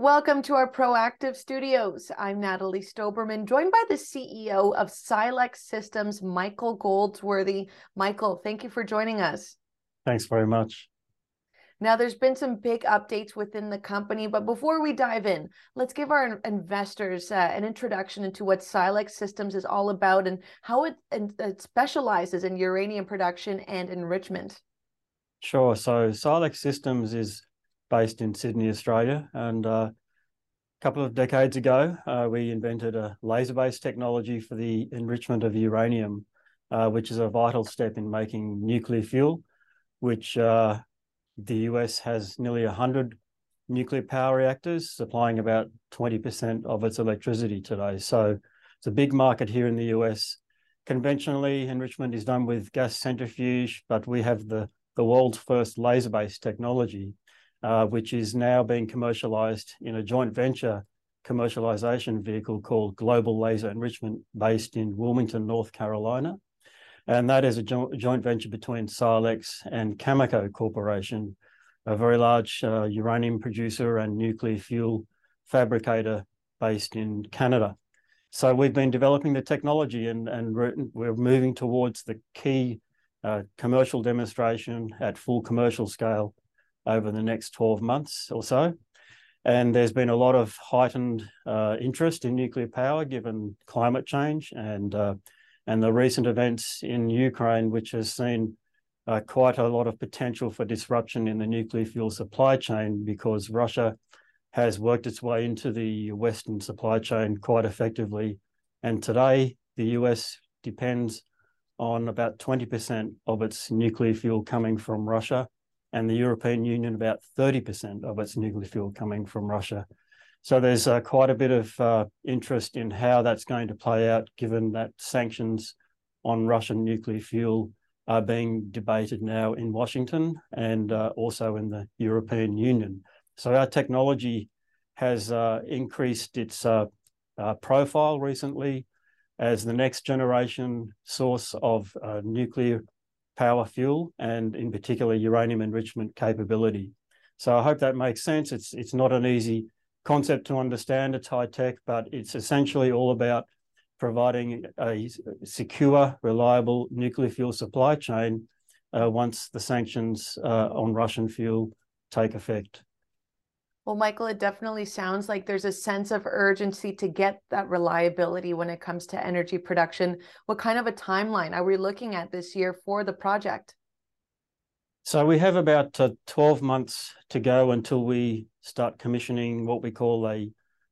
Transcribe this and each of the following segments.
Welcome to our Proactive Studios. I'm Natalie Stoberman, joined by the CEO of Silex Systems, Michael Goldsworthy. Michael, thank you for joining us. Thanks very much. Now, there's been some big updates within the company, but before we dive in, let's give our investors uh, an introduction into what Silex Systems is all about and how it, it specializes in uranium production and enrichment. Sure. So, Silex Systems is based in Sydney, Australia. And uh, a couple of decades ago, uh, we invented a laser based technology for the enrichment of uranium, uh, which is a vital step in making nuclear fuel, which uh, the US has nearly 100 nuclear power reactors supplying about 20% of its electricity today. So it's a big market here in the US. Conventionally, enrichment is done with gas centrifuge, but we have the, the world's first laser based technology which is now being commercialized in a joint venture commercialization vehicle called Global Laser Enrichment, based in Wilmington, North Carolina. And that is a jo- joint venture between Silex and Cameco Corporation, a very large uh, uranium producer and nuclear fuel fabricator based in Canada. So we've been developing the technology and, and we're moving towards the key uh, commercial demonstration at full commercial scale over the next 12 months or so. And there's been a lot of heightened uh, interest in nuclear power given climate change and uh, and the recent events in Ukraine, which has seen uh, quite a lot of potential for disruption in the nuclear fuel supply chain because Russia has worked its way into the Western supply chain quite effectively. And today, the US depends on about 20% of its nuclear fuel coming from Russia and the European Union about 30% of its nuclear fuel coming from Russia. So there's uh, quite a bit of uh, interest in how that's going to play out, given that sanctions on Russian nuclear fuel are being debated now in Washington and uh, also in the European Union. So our technology has uh, increased its uh, uh, profile recently as the next generation source of nuclear power fuel and in particular uranium enrichment capability. So I hope that makes sense. It's it's not an easy concept to understand. It's high tech, but it's essentially all about providing a secure, reliable nuclear fuel supply chain uh, once the sanctions uh, on Russian fuel take effect. Well, Michael, it definitely sounds like there's a sense of urgency to get that reliability when it comes to energy production. What kind of a timeline are we looking at this year for the project? So we have about uh, 12 months to go until we start commissioning what we call a,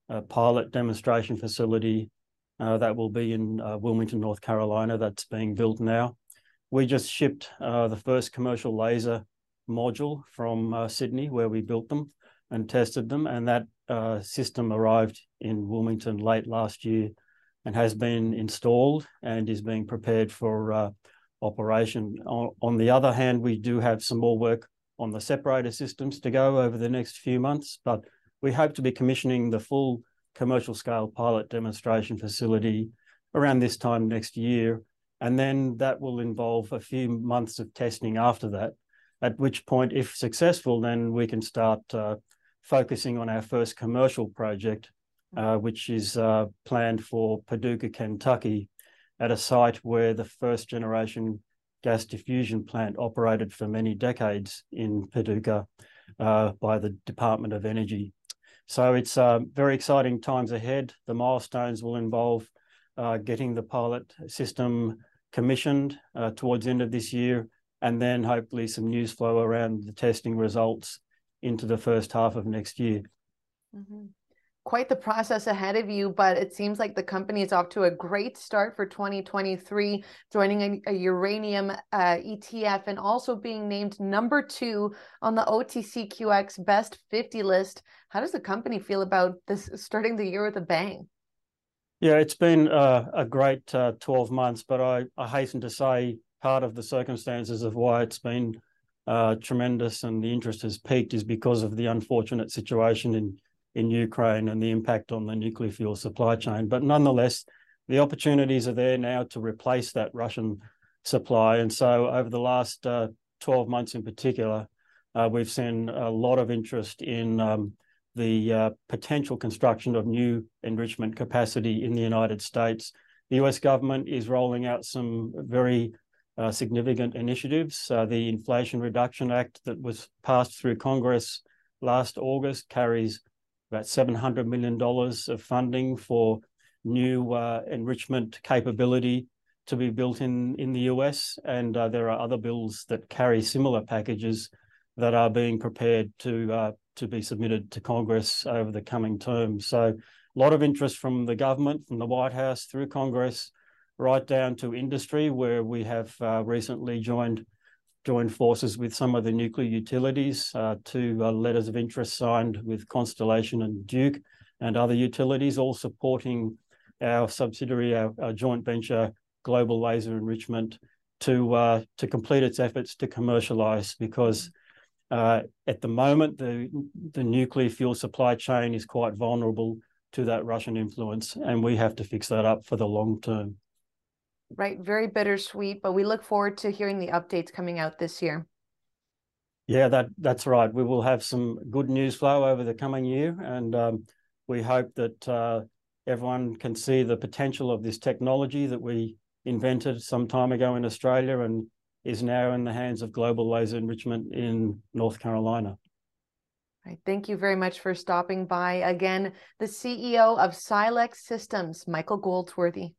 a pilot demonstration facility uh, that will be in uh, Wilmington, North Carolina, that's being built now. We just shipped uh, the first commercial laser module from uh, Sydney, where we built them and tested them, and that uh, system arrived in Wilmington late last year and has been installed and is being prepared for uh, operation. On, on, the other hand, we do have some more work on the separator systems to go over the next few months, but we hope to be commissioning the full commercial scale pilot demonstration facility around this time next year. And then that will involve a few months of testing after that, at which point, if successful, then we can start uh, focusing on our first commercial project, uh, which is uh, planned for Paducah, Kentucky, at a site where the first generation gas diffusion plant operated for many decades in Paducah uh, by the Department of Energy. So it's uh, very exciting times ahead. The milestones will involve uh, getting the pilot system commissioned uh, towards end of this year, and then hopefully some news flow around the testing results into the first half of next year. Mm-hmm. Quite the process ahead of you, but it seems like the company is off to a great start for 2023, joining a, a uranium uh, ETF and also being named number two on the OTCQX Best 50 list. How does the company feel about this starting the year with a bang? Yeah, it's been uh, a great uh, 12 months, but I, I hasten to say part of the circumstances of why it's been uh, tremendous and the interest has peaked is because of the unfortunate situation in in Ukraine and the impact on the nuclear fuel supply chain. But nonetheless, the opportunities are there now to replace that Russian supply. And so, over the last uh, 12 months in particular, uh, we've seen a lot of interest in um, the uh, potential construction of new enrichment capacity in the United States. The US government is rolling out some very uh, significant initiatives. Uh, the Inflation Reduction Act that was passed through Congress last August carries about $700 million of funding for new uh, enrichment capability to be built in, in the US. And uh, there are other bills that carry similar packages that are being prepared to uh, to be submitted to Congress over the coming term. So a lot of interest from the government, from the White House through Congress, right down to industry, where we have uh, recently joined joined forces with some of the nuclear utilities uh, to uh, letters of interest signed with Constellation and Duke and other utilities, all supporting our subsidiary, our, our joint venture, Global Laser Enrichment, to uh, to complete its efforts to commercialize because uh, at the moment the the nuclear fuel supply chain is quite vulnerable to that Russian influence, and we have to fix that up for the long term. Right, very bittersweet, but we look forward to hearing the updates coming out this year. Yeah, that that's right. We will have some good news flow over the coming year, and um, we hope that uh, everyone can see the potential of this technology that we invented some time ago in Australia and is now in the hands of Global Laser Enrichment in North Carolina. Right. Thank you very much for stopping by. Again, the CEO of Silex Systems, Michael Goldsworthy.